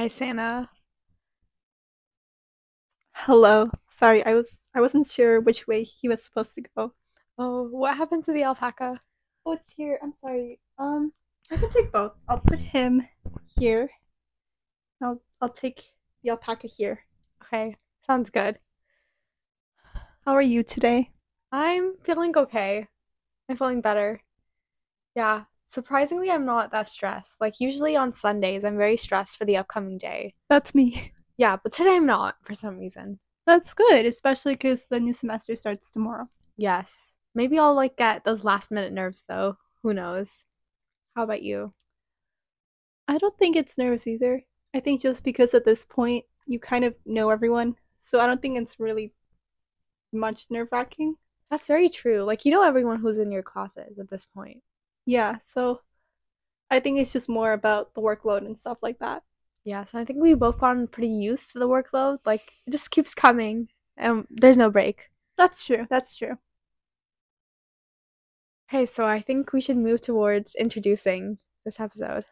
Hi, Santa. Hello. Sorry, I was I wasn't sure which way he was supposed to go. Oh, what happened to the alpaca? Oh, it's here. I'm sorry. Um, I can take both. I'll put him here. I'll I'll take the alpaca here. Okay, sounds good. How are you today? I'm feeling okay. I'm feeling better. Yeah, surprisingly, I'm not that stressed. Like, usually on Sundays, I'm very stressed for the upcoming day. That's me. Yeah, but today I'm not for some reason. That's good, especially because the new semester starts tomorrow. Yes. Maybe I'll like get those last minute nerves though. Who knows? How about you? I don't think it's nerves either. I think just because at this point you kind of know everyone, so I don't think it's really much nerve wracking. That's very true. Like, you know everyone who's in your classes at this point. Yeah, so I think it's just more about the workload and stuff like that. Yes, and I think we've both gotten pretty used to the workload. Like, it just keeps coming and there's no break. That's true. That's true. Okay, so I think we should move towards introducing this episode.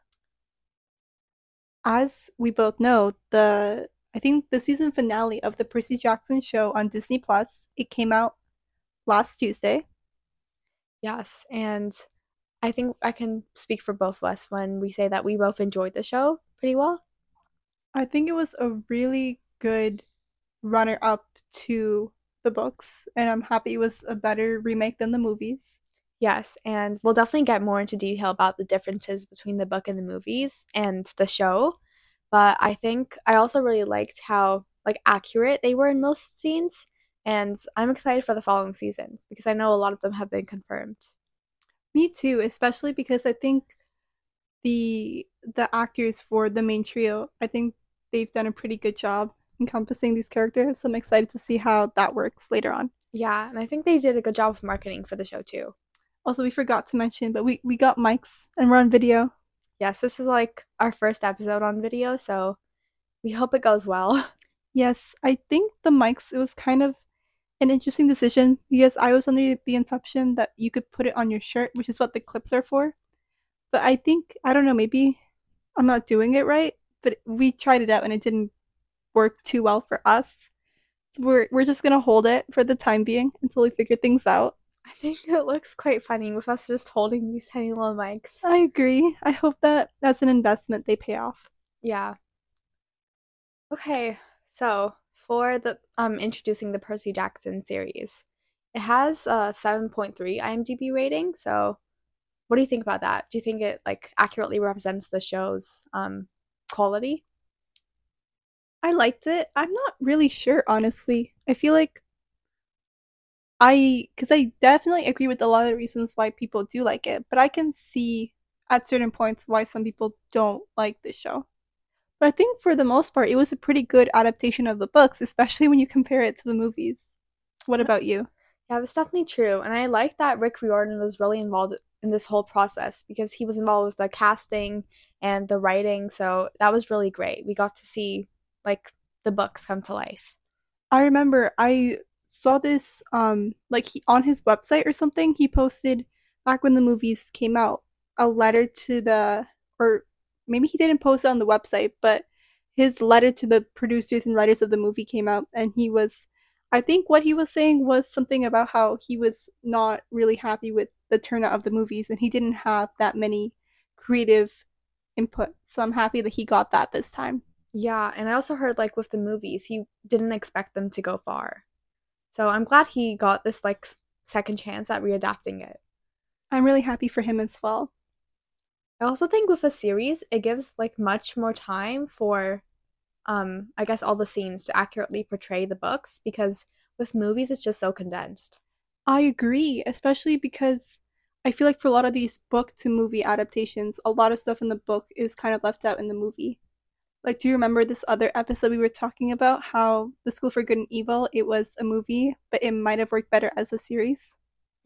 As we both know, the I think the season finale of the Percy Jackson show on Disney Plus, it came out last Tuesday. Yes, and I think I can speak for both of us when we say that we both enjoyed the show pretty well. I think it was a really good runner up to the books, and I'm happy it was a better remake than the movies. Yes, and we'll definitely get more into detail about the differences between the book and the movies and the show. But I think I also really liked how like accurate they were in most scenes, and I'm excited for the following seasons because I know a lot of them have been confirmed. Me too, especially because I think the the actors for the main trio, I think they've done a pretty good job encompassing these characters. So I'm excited to see how that works later on. Yeah, and I think they did a good job of marketing for the show too. Also, we forgot to mention, but we we got mics and we're on video. Yes, this is like our first episode on video, so we hope it goes well. Yes, I think the mics it was kind of an interesting decision because I was under the assumption that you could put it on your shirt, which is what the clips are for. But I think I don't know, maybe I'm not doing it right, but we tried it out and it didn't work too well for us. So we're we're just gonna hold it for the time being until we figure things out. I think it looks quite funny with us just holding these tiny little mics. I agree. I hope that that's an investment they pay off. Yeah. Okay, so for the um introducing the Percy Jackson series, it has a 7.3 IMDb rating. So, what do you think about that? Do you think it like accurately represents the show's um quality? I liked it. I'm not really sure, honestly. I feel like I, because I definitely agree with a lot of the reasons why people do like it, but I can see at certain points why some people don't like this show. But I think for the most part, it was a pretty good adaptation of the books, especially when you compare it to the movies. What about you? Yeah, that's definitely true. And I like that Rick Riordan was really involved in this whole process because he was involved with the casting and the writing. So that was really great. We got to see like the books come to life. I remember I saw this um like he on his website or something he posted back when the movies came out a letter to the or maybe he didn't post it on the website but his letter to the producers and writers of the movie came out and he was I think what he was saying was something about how he was not really happy with the turnout of the movies and he didn't have that many creative input. So I'm happy that he got that this time. Yeah, and I also heard like with the movies, he didn't expect them to go far. So I'm glad he got this like second chance at readapting it. I'm really happy for him as well. I also think with a series, it gives like much more time for um I guess all the scenes to accurately portray the books because with movies it's just so condensed. I agree, especially because I feel like for a lot of these book to movie adaptations, a lot of stuff in the book is kind of left out in the movie. Like, do you remember this other episode we were talking about how The School for Good and Evil, it was a movie, but it might have worked better as a series?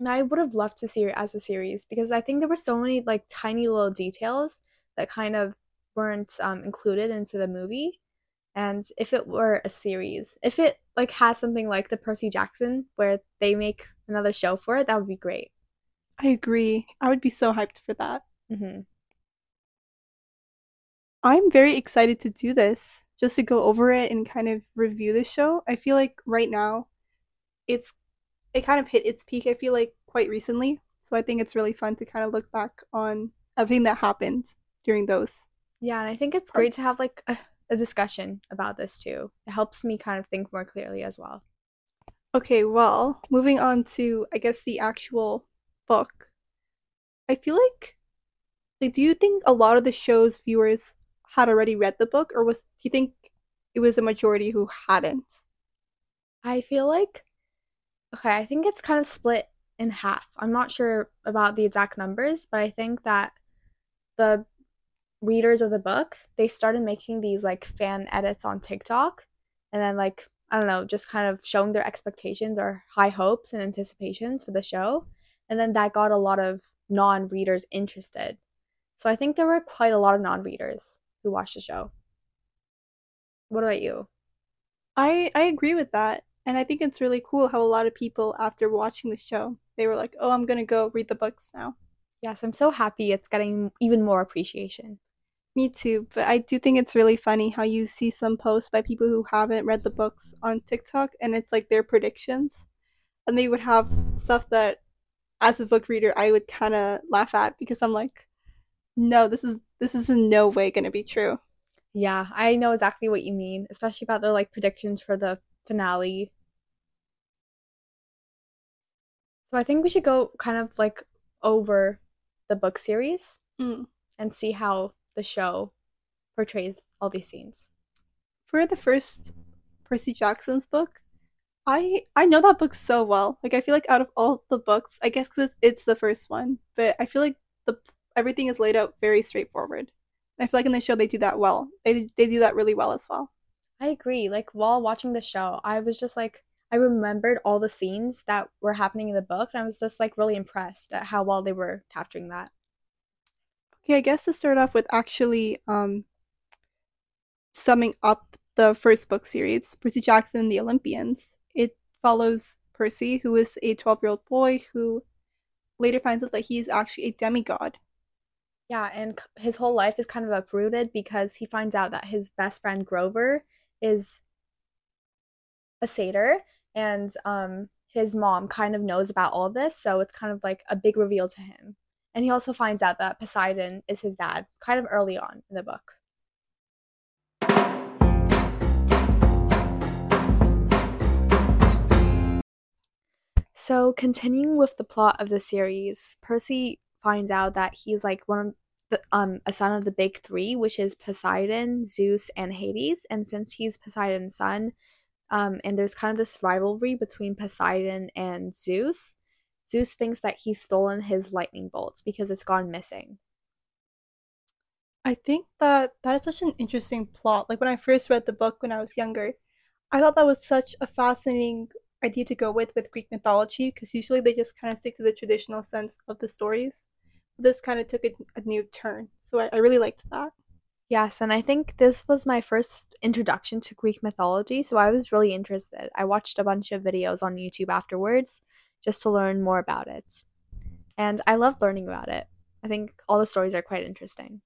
I would have loved to see it as a series because I think there were so many like tiny little details that kind of weren't um, included into the movie. And if it were a series, if it like has something like the Percy Jackson where they make another show for it, that would be great. I agree. I would be so hyped for that. Mm-hmm. I'm very excited to do this, just to go over it and kind of review the show. I feel like right now it's it kind of hit its peak, I feel like quite recently. So I think it's really fun to kind of look back on everything that happened during those. Yeah, and I think it's great to have like a, a discussion about this too. It helps me kind of think more clearly as well. Okay, well, moving on to I guess the actual book. I feel like like do you think a lot of the show's viewers had already read the book or was do you think it was a majority who hadn't? I feel like okay, I think it's kind of split in half. I'm not sure about the exact numbers, but I think that the readers of the book, they started making these like fan edits on TikTok and then like I don't know, just kind of showing their expectations or high hopes and anticipations for the show. And then that got a lot of non-readers interested. So I think there were quite a lot of non-readers who watched the show. What about you? I I agree with that. And I think it's really cool how a lot of people after watching the show, they were like, "Oh, I'm going to go read the books now." Yes, I'm so happy it's getting even more appreciation. Me too, but I do think it's really funny how you see some posts by people who haven't read the books on TikTok and it's like their predictions. And they would have stuff that as a book reader I would kind of laugh at because I'm like, "No, this is this is in no way going to be true." Yeah, I know exactly what you mean, especially about the like predictions for the finale. So I think we should go kind of like over the book series Mm. and see how the show portrays all these scenes. For the first Percy Jackson's book, I I know that book so well. Like I feel like out of all the books, I guess because it's the first one, but I feel like the everything is laid out very straightforward. And I feel like in the show they do that well. They they do that really well as well. I agree. Like while watching the show, I was just like I remembered all the scenes that were happening in the book and I was just like really impressed at how well they were capturing that. Okay, I guess to start off with actually um summing up the first book series, Percy Jackson and the Olympians. It follows Percy, who is a 12 year old boy who later finds out that he's actually a demigod. Yeah, and his whole life is kind of uprooted because he finds out that his best friend Grover is a satyr and um his mom kind of knows about all this, so it's kind of like a big reveal to him. And he also finds out that Poseidon is his dad kind of early on in the book. So, continuing with the plot of the series, Percy finds out that he's like one of the um a son of the big 3, which is Poseidon, Zeus, and Hades, and since he's Poseidon's son, um and there's kind of this rivalry between Poseidon and Zeus, Zeus thinks that he's stolen his lightning bolts because it's gone missing. I think that that is such an interesting plot. Like when I first read the book when I was younger, I thought that was such a fascinating idea to go with with Greek mythology because usually they just kind of stick to the traditional sense of the stories. This kind of took a, a new turn, so I, I really liked that. Yes, and I think this was my first introduction to Greek mythology, so I was really interested. I watched a bunch of videos on YouTube afterwards just to learn more about it. And I loved learning about it. I think all the stories are quite interesting.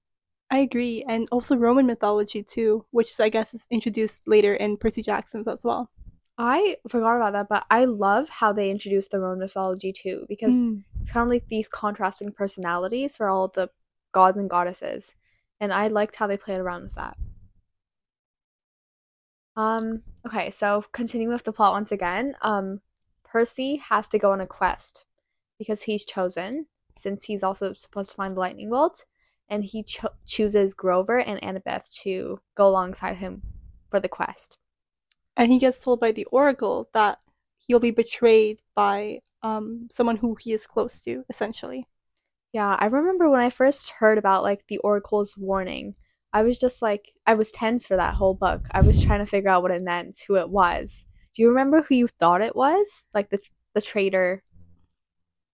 I agree, and also Roman mythology too, which I guess is introduced later in Percy Jackson's as well. I forgot about that, but I love how they introduced the Roman mythology too, because Mm. it's kind of like these contrasting personalities for all the gods and goddesses. And I liked how they played around with that. Um, okay, so continuing with the plot once again, um, Percy has to go on a quest because he's chosen, since he's also supposed to find the lightning bolt, and he cho- chooses Grover and Annabeth to go alongside him for the quest. And he gets told by the Oracle that he'll be betrayed by um someone who he is close to, essentially. Yeah, I remember when I first heard about like the Oracle's warning, I was just like I was tense for that whole book. I was trying to figure out what it meant, who it was. Do you remember who you thought it was? Like the the traitor.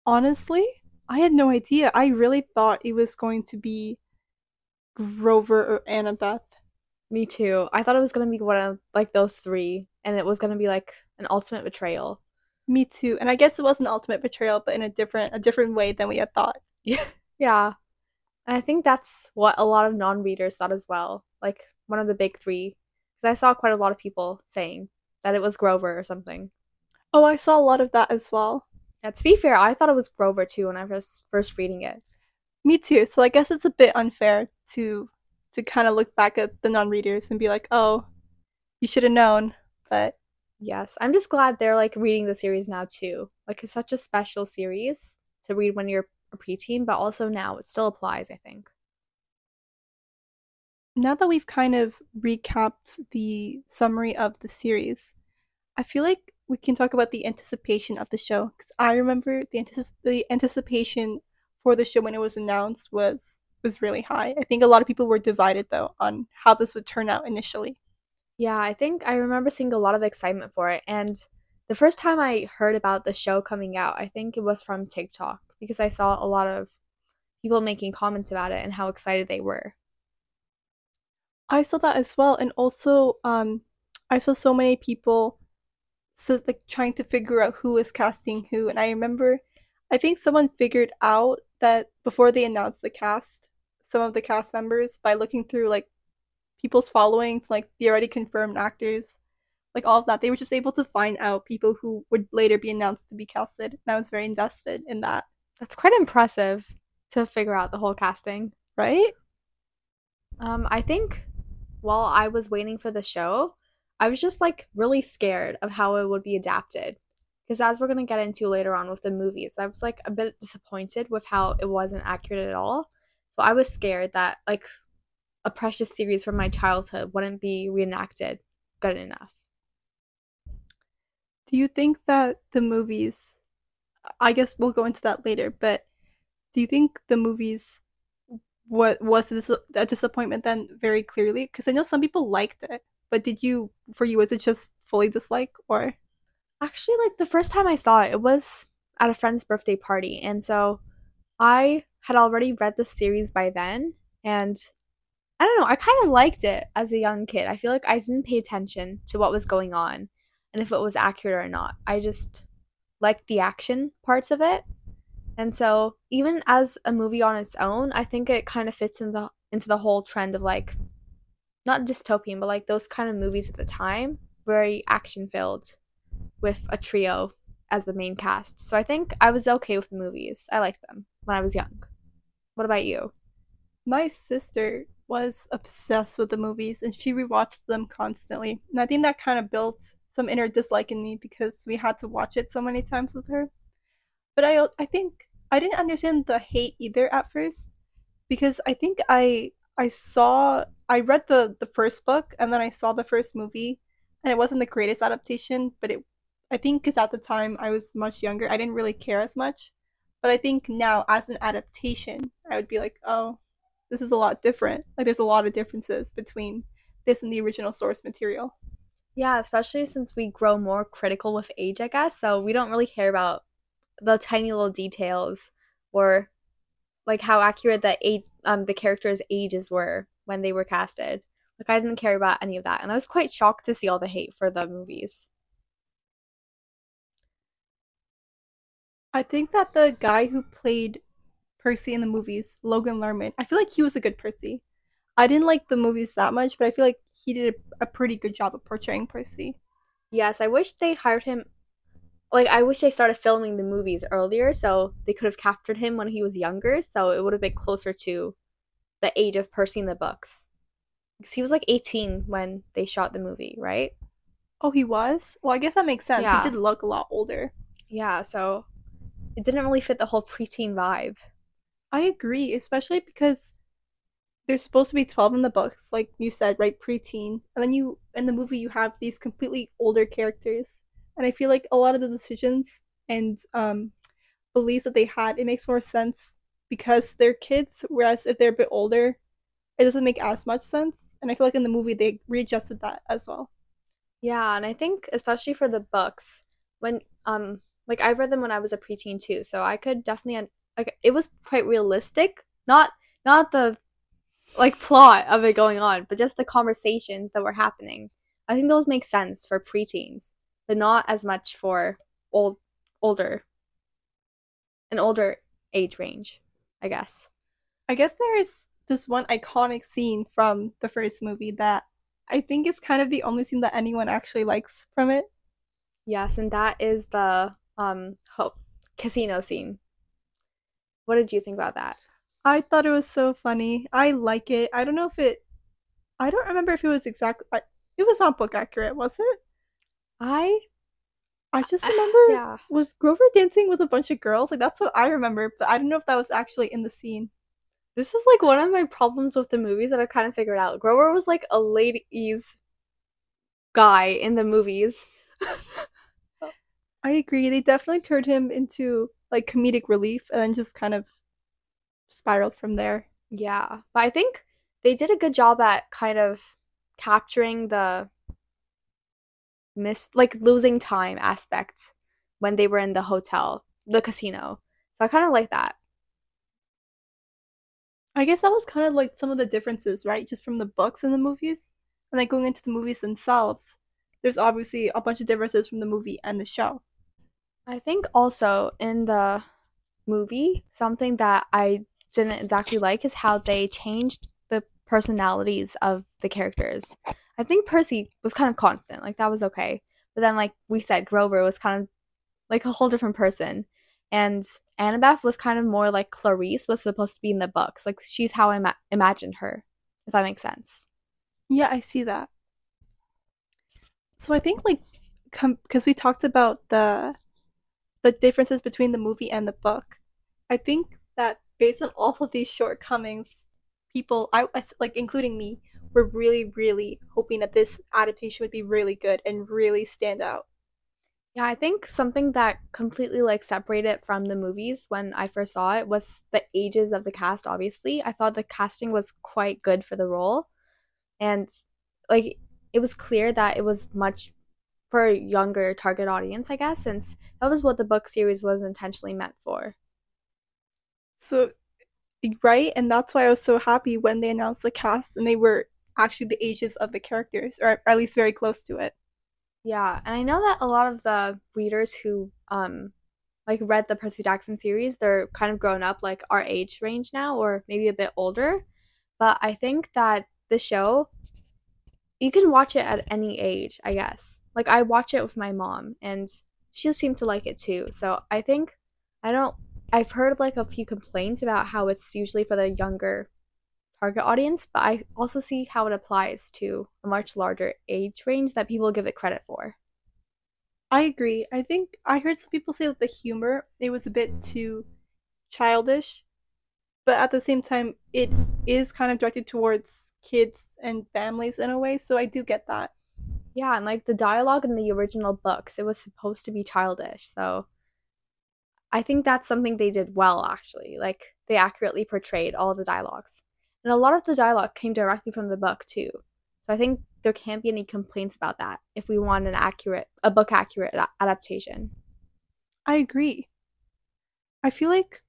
Honestly, I had no idea. I really thought it was going to be Grover or Annabeth. Me too. I thought it was gonna be one of like those three, and it was gonna be like an ultimate betrayal. Me too. And I guess it was an ultimate betrayal, but in a different a different way than we had thought. Yeah. And I think that's what a lot of non-readers thought as well. Like one of the big three, because I saw quite a lot of people saying that it was Grover or something. Oh, I saw a lot of that as well. Yeah, to be fair, I thought it was Grover too when I was first reading it. Me too. So I guess it's a bit unfair to to kind of look back at the non-readers and be like, "Oh, you should have known." But yes, I'm just glad they're like reading the series now too. Like it's such a special series to read when you're a preteen, but also now it still applies, I think. Now that we've kind of recapped the summary of the series, I feel like we can talk about the anticipation of the show because I remember the, anticip- the anticipation for the show when it was announced was was really high. I think a lot of people were divided though on how this would turn out initially. Yeah, I think I remember seeing a lot of excitement for it and the first time I heard about the show coming out, I think it was from TikTok because I saw a lot of people making comments about it and how excited they were. I saw that as well and also um I saw so many people so like trying to figure out who was casting who and I remember I think someone figured out that before they announced the cast some of the cast members by looking through like people's followings, like the already confirmed actors, like all of that. They were just able to find out people who would later be announced to be casted. And I was very invested in that. That's quite impressive to figure out the whole casting, right? Um, I think while I was waiting for the show, I was just like really scared of how it would be adapted. Because as we're gonna get into later on with the movies, I was like a bit disappointed with how it wasn't accurate at all. So I was scared that like a precious series from my childhood wouldn't be reenacted good enough. Do you think that the movies I guess we'll go into that later, but do you think the movies what was this a disappointment then very clearly? Because I know some people liked it, but did you for you was it just fully dislike or actually like the first time I saw it, it was at a friend's birthday party, and so I had already read the series by then, and I don't know, I kind of liked it as a young kid. I feel like I didn't pay attention to what was going on and if it was accurate or not. I just liked the action parts of it. And so, even as a movie on its own, I think it kind of fits in the into the whole trend of like not dystopian, but like those kind of movies at the time, very action filled with a trio as the main cast. So I think I was okay with the movies. I liked them when I was young. What about you? My sister was obsessed with the movies and she rewatched them constantly. And I think that kind of built some inner dislike in me because we had to watch it so many times with her. But I I think I didn't understand the hate either at first because I think I I saw I read the the first book and then I saw the first movie and it wasn't the greatest adaptation, but it I think cuz at the time I was much younger, I didn't really care as much. But I think now as an adaptation, I would be like, "Oh, this is a lot different. Like there's a lot of differences between this and the original source material. Yeah, especially since we grow more critical with age, I guess. So we don't really care about the tiny little details or like how accurate the age um the characters' ages were when they were casted. Like I didn't care about any of that, and I was quite shocked to see all the hate for the movies. I think that the guy who played Percy in the movies, Logan Lerman. I feel like he was a good Percy. I didn't like the movies that much, but I feel like he did a, a pretty good job of portraying Percy. Yes, I wish they hired him. Like, I wish they started filming the movies earlier so they could have captured him when he was younger, so it would have been closer to the age of Percy in the books. Because he was like 18 when they shot the movie, right? Oh, he was? Well, I guess that makes sense. Yeah. He did look a lot older. Yeah, so it didn't really fit the whole preteen vibe. I agree, especially because there's supposed to be 12 in the books, like you said, right? Preteen. And then you, in the movie, you have these completely older characters. And I feel like a lot of the decisions and um, beliefs that they had, it makes more sense because they're kids, whereas if they're a bit older, it doesn't make as much sense. And I feel like in the movie, they readjusted that as well. Yeah, and I think especially for the books, when, um, like I read them when I was a preteen too, so I could definitely like it was quite realistic. Not not the like plot of it going on, but just the conversations that were happening. I think those make sense for preteens, but not as much for old older an older age range, I guess. I guess there's this one iconic scene from the first movie that I think is kind of the only scene that anyone actually likes from it. Yes, and that is the um hope casino scene. What did you think about that? I thought it was so funny. I like it. I don't know if it. I don't remember if it was exactly. It was not book accurate, was it? I I just remember yeah. was Grover dancing with a bunch of girls? Like that's what I remember, but I don't know if that was actually in the scene. This is like one of my problems with the movies that I kind of figured out. Grover was like a ladies guy in the movies. I agree. They definitely turned him into like comedic relief and then just kind of spiraled from there. Yeah, but I think they did a good job at kind of capturing the miss like losing time aspect when they were in the hotel, the casino. So I kind of like that. I guess that was kind of like some of the differences, right? Just from the books and the movies. And like going into the movies themselves, there's obviously a bunch of differences from the movie and the show. I think also in the movie, something that I didn't exactly like is how they changed the personalities of the characters. I think Percy was kind of constant, like that was okay. But then, like we said, Grover was kind of like a whole different person, and Annabeth was kind of more like Clarisse was supposed to be in the books. Like she's how I ima- imagined her, if that makes sense. Yeah, I see that. So I think like because we talked about the the differences between the movie and the book, I think that based on all of these shortcomings, people, I like including me, were really, really hoping that this adaptation would be really good and really stand out. Yeah, I think something that completely like separated from the movies when I first saw it was the ages of the cast, obviously. I thought the casting was quite good for the role. And like it was clear that it was much for a younger target audience, I guess, since that was what the book series was intentionally meant for. So, right, and that's why I was so happy when they announced the cast and they were actually the ages of the characters, or at least very close to it. Yeah, and I know that a lot of the readers who um like read the Percy Jackson series, they're kind of grown up like our age range now or maybe a bit older. But I think that the show you can watch it at any age, I guess. Like I watch it with my mom and she seemed to like it too. So I think I don't I've heard like a few complaints about how it's usually for the younger target audience, but I also see how it applies to a much larger age range that people give it credit for. I agree. I think I heard some people say that the humor it was a bit too childish, but at the same time it is kind of directed towards kids and families in a way, so I do get that. Yeah, and like the dialogue in the original books, it was supposed to be childish, so I think that's something they did well, actually. Like, they accurately portrayed all the dialogues. And a lot of the dialogue came directly from the book, too. So I think there can't be any complaints about that if we want an accurate, a book accurate adaptation. I agree. I feel like,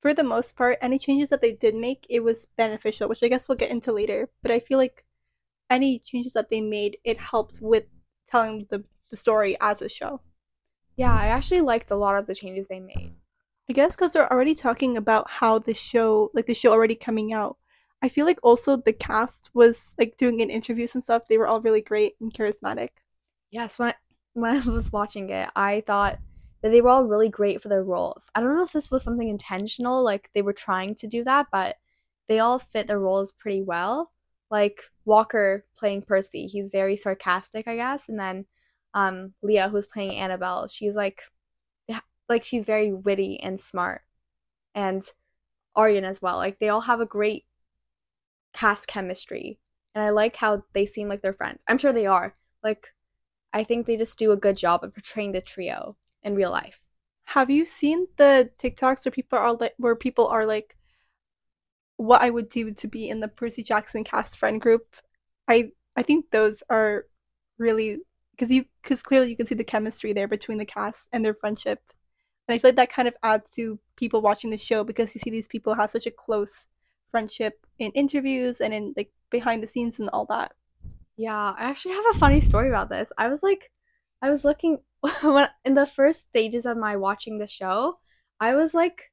for the most part, any changes that they did make, it was beneficial, which I guess we'll get into later. But I feel like any changes that they made, it helped with telling the, the story as a show. Yeah, I actually liked a lot of the changes they made. I guess because they're already talking about how the show, like the show already coming out. I feel like also the cast was like doing in interviews and stuff. They were all really great and charismatic. Yes, when I, when I was watching it, I thought that they were all really great for their roles. I don't know if this was something intentional, like they were trying to do that, but they all fit their roles pretty well. Like Walker playing Percy, he's very sarcastic, I guess, and then um, Leah, who's playing Annabelle, she's like, like she's very witty and smart, and Aryan as well. Like they all have a great cast chemistry, and I like how they seem like they're friends. I'm sure they are. Like, I think they just do a good job of portraying the trio in real life. Have you seen the TikToks where people are like, where people are like, what I would do to be in the Percy Jackson cast friend group? I I think those are really because you because clearly you can see the chemistry there between the cast and their friendship and i feel like that kind of adds to people watching the show because you see these people have such a close friendship in interviews and in like behind the scenes and all that yeah i actually have a funny story about this i was like i was looking when in the first stages of my watching the show i was like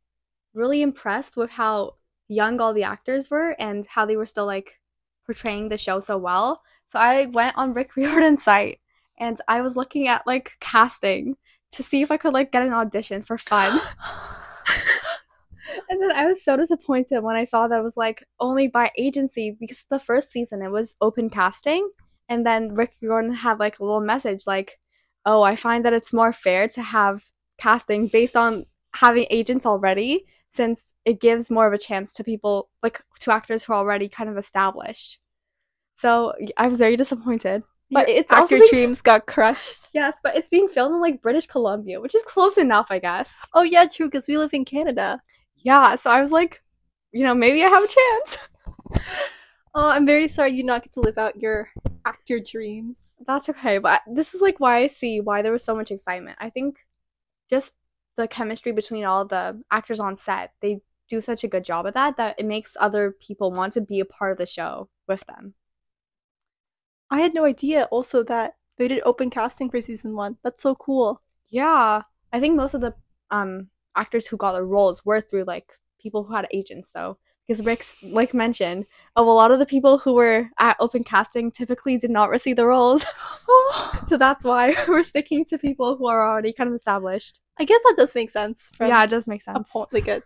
really impressed with how young all the actors were and how they were still like portraying the show so well. So I went on Rick Riordan's site and I was looking at like casting to see if I could like get an audition for fun. and then I was so disappointed when I saw that it was like only by agency because the first season it was open casting and then Rick Riordan had like a little message like, "Oh, I find that it's more fair to have casting based on having agents already since it gives more of a chance to people like to actors who are already kind of established." So I was very disappointed. But Your it's actor being- dreams got crushed. Yes, but it's being filmed in like British Columbia, which is close enough, I guess. Oh yeah, true. Because we live in Canada. Yeah, so I was like, you know, maybe I have a chance. Oh, I'm very sorry you not get to live out your actor dreams. That's okay, but this is like why I see why there was so much excitement. I think just the chemistry between all of the actors on set, they do such a good job at that that it makes other people want to be a part of the show with them. I had no idea also that they did open casting for season one. That's so cool. Yeah, I think most of the um actors who got the roles were through like people who had agents though. Because Rick's like mentioned, of a lot of the people who were at open casting typically did not receive the roles. so that's why we're sticking to people who are already kind of established. I guess that does make sense. Yeah, it does make a sense. point, like a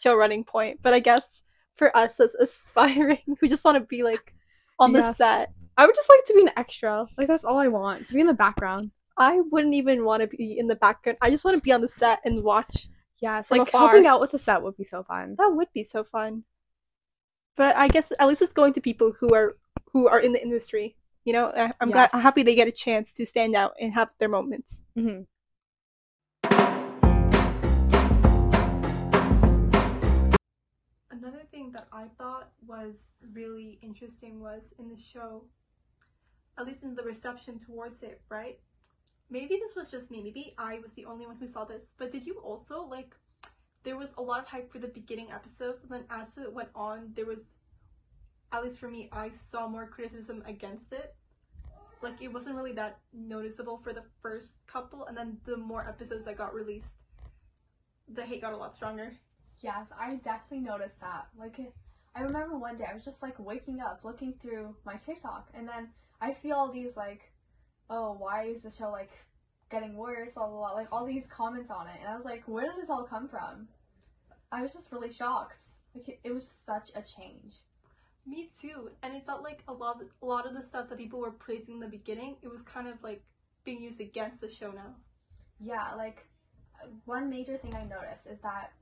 show running point. But I guess for us as aspiring who just want to be like on the Yes. set, I would just like to be an extra. Like that's all I want. To be in the background. I wouldn't even want to be in the background. I just want to be on the set and watch. Yes, From like afar. helping out with the set would be so fun. That would be so fun. But I guess at least it's going to people who are who are in the industry. You know, I- I'm glad, I'm happy they get a chance to stand out and have their moments. hmm Another thing that I thought was really interesting was in the show, at least in the reception towards it, right? Maybe this was just me. Maybe I was the only one who saw this. But did you also like? There was a lot of hype for the beginning episodes, and then as it went on, there was, at least for me, I saw more criticism against it. Like it wasn't really that noticeable for the first couple, and then the more episodes that got released, the hate got a lot stronger. Yes, I definitely noticed that. Like, I remember one day I was just like waking up, looking through my TikTok, and then I see all these like, "Oh, why is the show like getting worse?" Blah blah blah. Like all these comments on it, and I was like, "Where did this all come from?" I was just really shocked. Like, it, it was such a change. Me too, and it felt like a lot, of, a lot of the stuff that people were praising in the beginning, it was kind of like being used against the show now. Yeah, like one major thing I noticed is that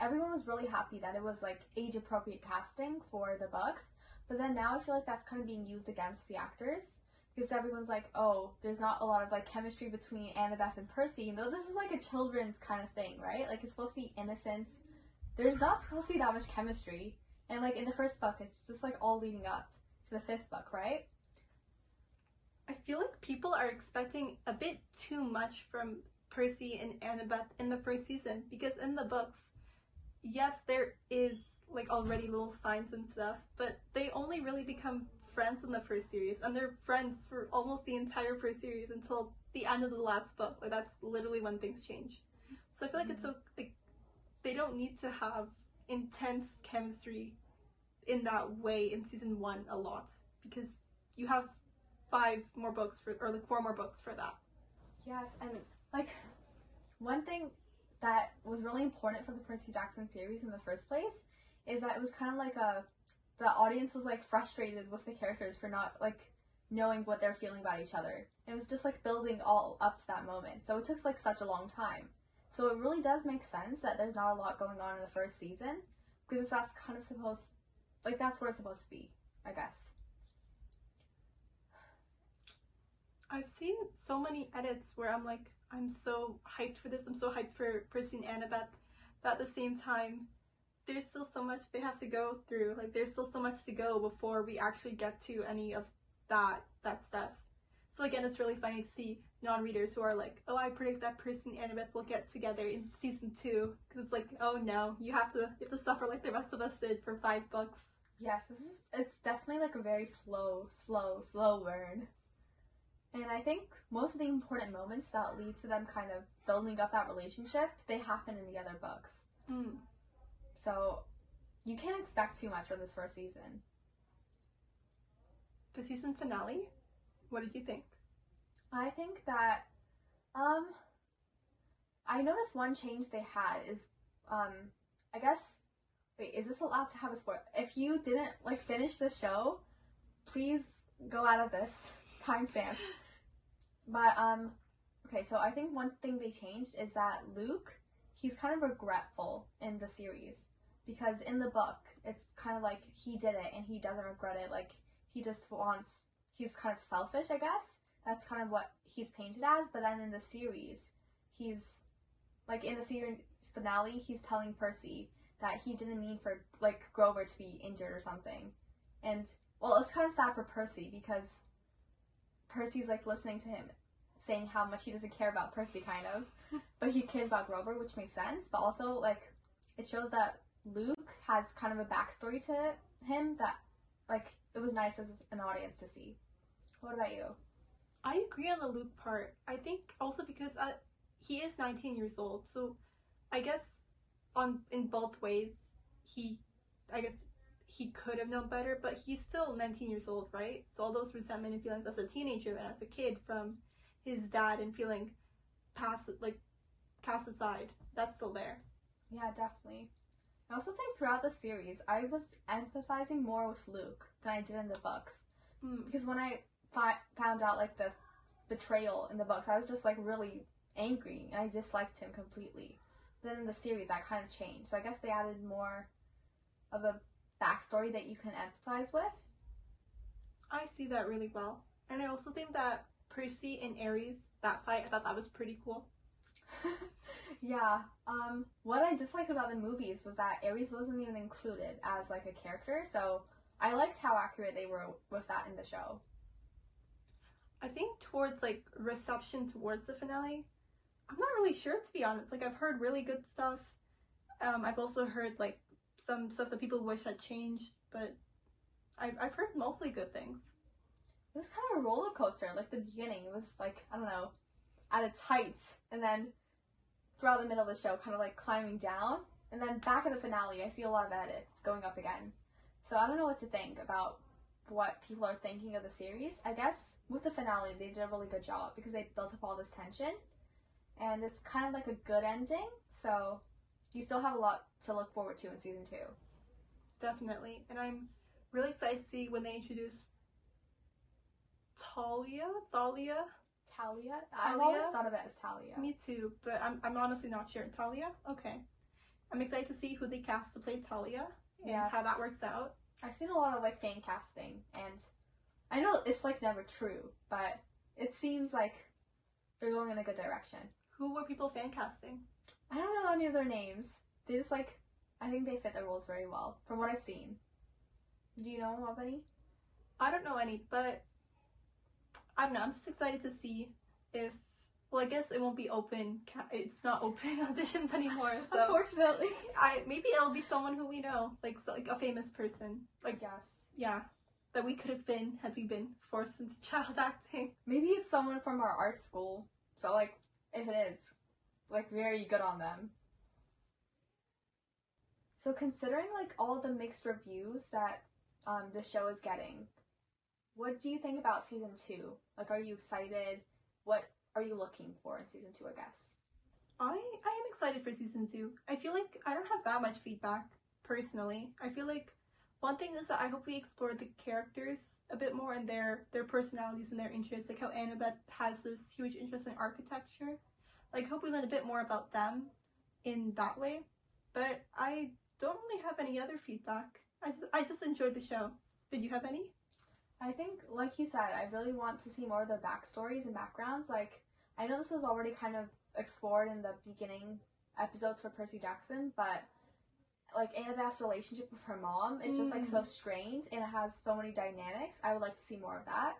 everyone was really happy that it was like age appropriate casting for the Bucks, but then now I feel like that's kind of being used against the actors because everyone's like, oh, there's not a lot of like chemistry between Annabeth and Percy, And though this is like a children's kind of thing, right? Like it's supposed to be innocent. There's not supposed to be that much chemistry, and like in the first book, it's just like all leading up to the fifth book, right? I feel like people are expecting a bit too much from Percy and Annabeth in the first season because in the books, yes, there is like already little signs and stuff, but they only really become friends in the first series, and they're friends for almost the entire first series until the end of the last book. Like that's literally when things change. So I feel like it's mm-hmm. so like they don't need to have intense chemistry in that way in season one a lot because you have five more books for or like four more books for that. Yes, and like one thing that was really important for the Percy Jackson series in the first place is that it was kind of like a the audience was like frustrated with the characters for not like knowing what they're feeling about each other. It was just like building all up to that moment. So it took like such a long time. So it really does make sense that there's not a lot going on in the first season because that's kind of supposed like that's what it's supposed to be, I guess. I've seen so many edits where I'm like, I'm so hyped for this, I'm so hyped for Percy and Annabeth, but at the same time, there's still so much they have to go through. Like there's still so much to go before we actually get to any of that that stuff. So again, it's really funny to see non-readers who are like, "Oh, I predict that Percy and Annabeth will get together in season two," because it's like, "Oh no, you have to you have to suffer like the rest of us did for five books." Yes, this is it's definitely like a very slow, slow, slow burn. And I think most of the important moments that lead to them kind of building up that relationship, they happen in the other books. Mm. So you can't expect too much from this first season. The season finale. What did you think? I think that um I noticed one change they had is um I guess wait, is this allowed to have a spoiler? If you didn't like finish the show, please go out of this timestamp. But um okay, so I think one thing they changed is that Luke, he's kind of regretful in the series because in the book, it's kind of like he did it and he doesn't regret it. Like he just wants he's kind of selfish, I guess. That's kind of what he's painted as, but then in the series, he's like in the series finale, he's telling Percy that he didn't mean for like Grover to be injured or something. And well, it's kind of sad for Percy because Percy's like listening to him saying how much he doesn't care about Percy kind of, but he cares about Grover, which makes sense, but also like it shows that Luke has kind of a backstory to him that like it was nice as an audience to see. What about you? I agree on the Luke part. I think also because uh, he is 19 years old, so I guess on in both ways he, I guess he could have known better, but he's still 19 years old, right? So all those resentment and feelings as a teenager and as a kid from his dad and feeling past like cast aside, that's still there. Yeah, definitely. I also think throughout the series, I was empathizing more with Luke than I did in the books. Mm. Because when I fi- found out like the betrayal in the books, I was just like really angry and I disliked him completely. Then in the series, that kind of changed. So I guess they added more of a backstory that you can empathize with. I see that really well, and I also think that Percy and Ares that fight, I thought that was pretty cool. yeah. Um, what I disliked about the movies was that Ares wasn't even included as like a character, so I liked how accurate they were with that in the show. I think towards like reception towards the finale, I'm not really sure to be honest. Like I've heard really good stuff. Um, I've also heard like some stuff that people wish had changed, but I've I've heard mostly good things. It was kind of a roller coaster. Like the beginning, it was like I don't know, at its height, and then throughout the middle of the show, kind of like climbing down, and then back at the finale, I see a lot of edits going up again. So I don't know what to think about what people are thinking of the series. I guess with the finale, they did a really good job because they built up all this tension, and it's kind of like a good ending. So you still have a lot to look forward to in season two. Definitely, and I'm really excited to see when they introduce Talia. Thalia. Talia? I've always thought of it as Talia. Me too, but I'm I'm honestly not sure. Talia. Okay. I'm excited to see who they cast to play Talia and Yes. how that works out. I've seen a lot of like fan casting, and I know it's like never true, but it seems like they're going in a good direction. Who were people fan casting? I don't know any of their names. They just like I think they fit the roles very well from what I've seen. Do you know of any? I don't know any, but I don't know. I'm just excited to see if. Well, I guess it won't be open. Ca- It's not open auditions anymore. So Unfortunately. I maybe it'll be someone who we know, like so, like a famous person. Like yes. yeah, that we could have been had we been forced into child acting. Maybe it's someone from our art school. So like if it is, like very good on them. So considering like all the mixed reviews that um this show is getting, what do you think about season two? Like are you excited? What are you looking for in season two, I guess? I I am excited for season two. I feel like I don't have that much feedback personally. I feel like one thing is that I hope we explore the characters a bit more and their their personalities and their interests. Like how Annabeth has this huge interest in architecture. Like hope we learn a bit more about them in that way. But I don't really have any other feedback. I just I just enjoyed the show. Did you have any? I think, like you said, I really want to see more of their backstories and backgrounds. Like, I know this was already kind of explored in the beginning episodes for Percy Jackson, but like Annabeth's relationship with her mom is just like so strained and it has so many dynamics. I would like to see more of that.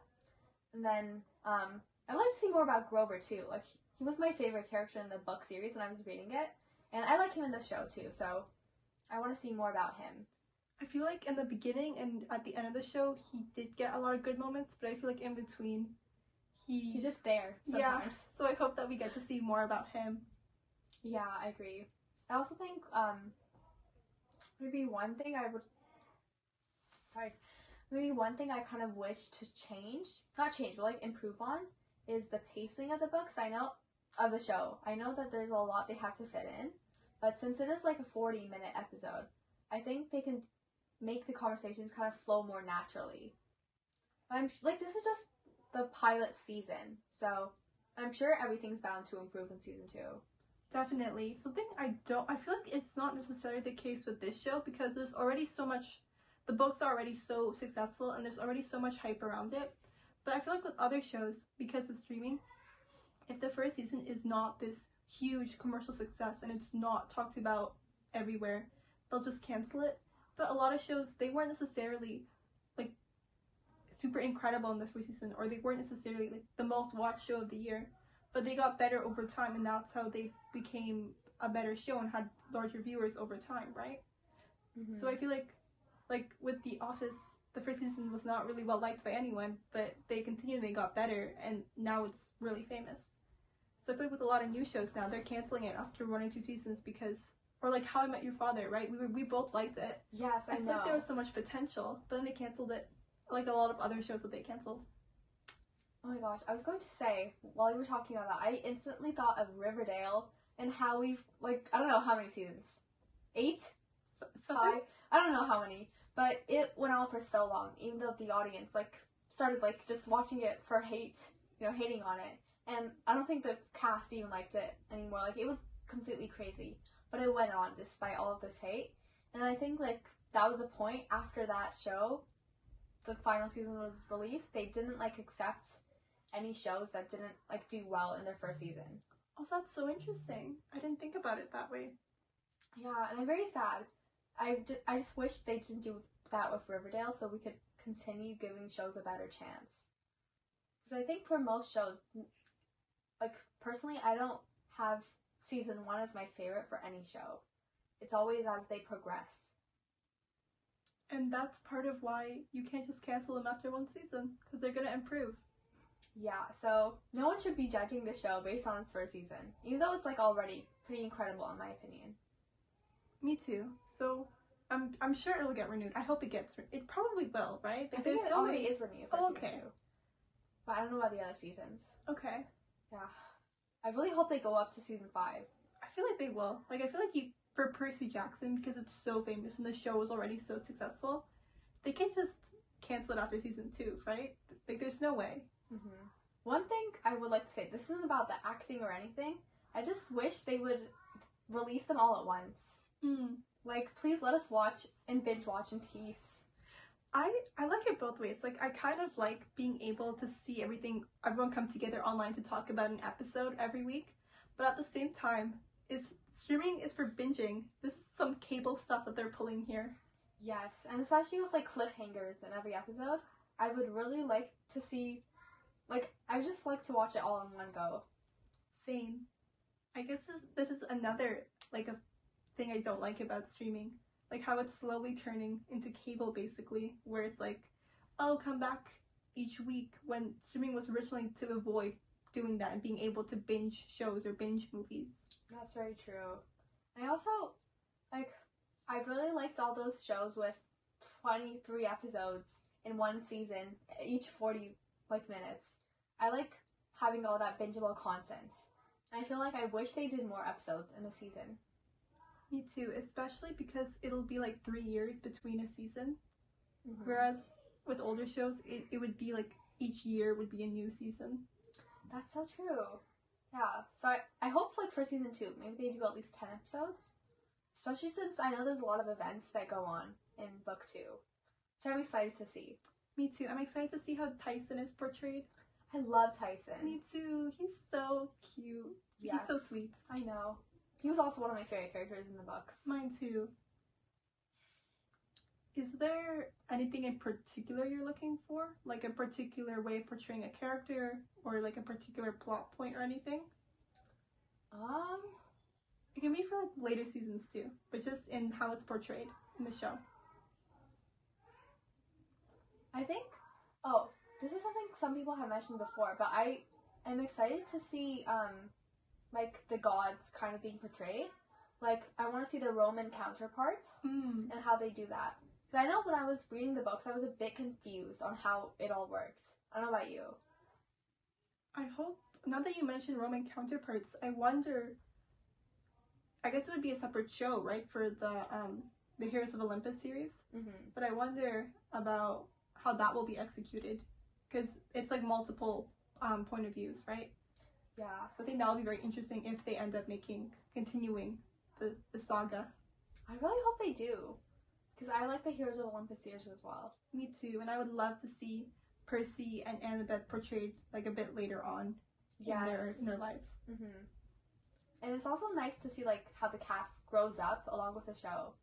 And then um, I would like to see more about Grover too. Like, he was my favorite character in the book series when I was reading it, and I like him in the show too. So I want to see more about him. I feel like in the beginning and at the end of the show he did get a lot of good moments, but I feel like in between he He's just there Yeah, so I hope that we get to see more about him. Yeah, I agree. I also think um maybe one thing I would sorry, maybe one thing I kind of wish to change, not change, but like improve on is the pacing of the books. I know of the show. I know that there's a lot they have to fit in, but since it is like a 40 minute episode, I think they can make the conversations kind of flow more naturally. I'm like this is just the pilot season, so I'm sure everything's bound to improve in season 2. Definitely. Something I don't I feel like it's not necessarily the case with this show because there's already so much the books are already so successful and there's already so much hype around it. But I feel like with other shows, because of streaming, if the first season is not this huge commercial success and it's not talked about everywhere, they'll just cancel it. But a lot of shows, they weren't necessarily like super incredible in the first season or they weren't necessarily like the most watched show of the year. But they got better over time and that's how they became a better show and had larger viewers over time, right? Mm-hmm. So I feel like like with The Office, the first season was not really well liked by anyone, but they continued they got better, and now it's really famous. So I feel like with a lot of new shows now, they're canceling it after one or two seasons because, or like How I Met Your Father, right? We were, we both liked it. yes, I, I feel know. like there was so much potential, but then they canceled it, like a lot of other shows that they canceled. Oh my gosh, I was going to say while you were talking about that, I instantly thought of Riverdale and how we've like I don't know how many seasons, eight, so five, I don't know how many, but it went on for so long. Even though the audience like started like just watching it for hate, you know, hating on it, and I don't think the cast even liked it anymore. Like it was completely crazy, but it went on despite all of this hate, and I think like that was the point after that show. The final season was released. They didn't like accept any shows that didn't like do well in their first season. Oh, that's so interesting. I didn't think about it that way. Yeah, and I'm very sad. I, I just wish they didn't do that with Riverdale so we could continue giving shows a better chance. Because I think for most shows, like personally, I don't have season one is my favorite for any show. It's always as they progress. And that's part of why you can't just cancel them after one season, because they're gonna improve. Yeah, so no one should be judging the show based on its first season, even though it's like already pretty incredible in my opinion. Me too. So I'm I'm sure it'll get renewed. I hope it gets. Re- it probably will, right? I Like, think it so already many- is renewed for Oh, season okay. two. But I don't know about the other seasons. Okay. Yeah. I really hope they go up to season five. I feel like they will. Like I feel like you for Percy Jackson because it's so famous and the show is already so successful, they can't just cancel it after season two, right? Like there's no way. hmm One thing I would like to say, this isn't about the acting or anything. I just wish they would release them all at once. Mm. Like, please let us watch and binge watch in peace. I I like it both ways. Like I kind of like being able to see everything everyone come together online to talk about an episode every week, but at the same time, is streaming is for binging. This is some cable stuff that they're pulling here. Yes, and especially with like cliffhangers in every episode, I would really like to see, like, I just like to watch it all in one go. Same. I guess this this is another like a thing I don't like about streaming. Like how it's slowly turning into cable basically, where it's like, oh come back each week when streaming was originally to avoid doing that and being able to binge shows or binge movies. That's very true. I also, like, I really liked all those shows with 23 episodes in one season, each 40, like, minutes. I like having all that bingeable content. And I feel like I wish they did more episodes in a season. Me too, especially because it'll be like three years between a season. Where Whereas with older shows, it, it would be like each year would be a new season. That's so true. Yeah. So I, I hope, like, for season two, maybe they do at least 10 episodes. Especially since I know there's a lot of events that go on in book two, which I'm excited to see. Me too. I'm excited to see how Tyson is portrayed. I love Tyson. Me too. He's so cute. He's so sweet. I know. He was also one of my favorite characters in the books. Mine too. Is there anything in particular you're looking for? Like a particular way of portraying a character or like a particular plot point or anything? Um, It can be for like later seasons too, but just in how it's portrayed in the show. I think. Oh, this is something some people have mentioned before, but I am excited to see um, like the gods kind of being portrayed. Like I want to see the Roman counterparts Mm. and how they do that. Because I know when I was reading the books, I was a bit confused on how it all worked. I don't know about you. I hope now that you mentioned Roman counterparts, I wonder. I guess it would be a separate show, right, for the um the Heroes of Olympus series. Mm-hmm. But I wonder about how that will be executed, because it's like multiple um point of views, right? Yeah. So I think that will be very interesting if they end up making continuing the the saga. I really hope they do. Because I like the Heroes of Olympus series as well. Me too, and I would love to see Percy and Annabeth portrayed like a bit later on in their in their lives. Mm-hmm. And it's also nice to see like how the cast grows up along with the show.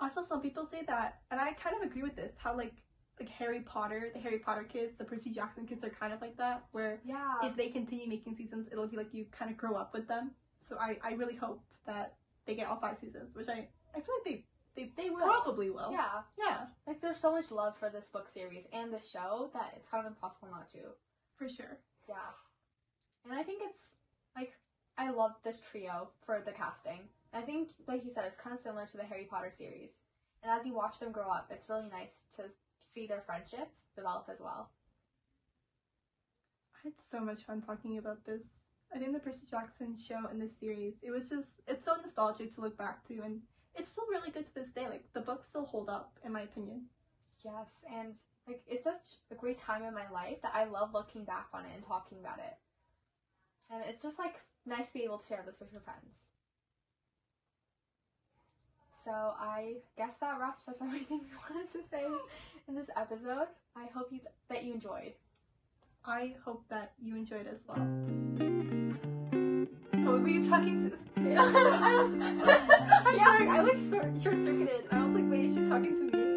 Also, some people say that, and I kind of agree with this. How like like Harry Potter, the Harry Potter kids, the Percy Jackson kids are kind of like that, where Yeah. if they continue making seasons, it'll be like you kind of grow up with them. So I I really hope that they get all five seasons, which I I feel like they they they will. probably will. Yeah. yeah, Like there's so much love for this book series and the show that it's kind of impossible not to. for sure. Yeah. And I think it's like I love this trio for the casting. I think like you said, it's kind of similar to the Harry Potter series. And as you watch them grow up, it's really nice to see their friendship develop as well. I had so much fun talking about this. I think the Percy Jackson show and this series, it was just it's so nostalgic to look back to, and it's still really good to this day. Like the books still hold up, in my opinion. Yes, and like it's such a great time in my life that I love looking back on it and talking about it. And it's just like nice to be able to share this with your friends. So I guess that wraps up everything we wanted to say in this episode. I hope you that you enjoyed. I hope that you enjoyed as well. Oh, were you talking to? I'm yeah. sorry, I like short short circuited. I was like, wait, is she talking to me?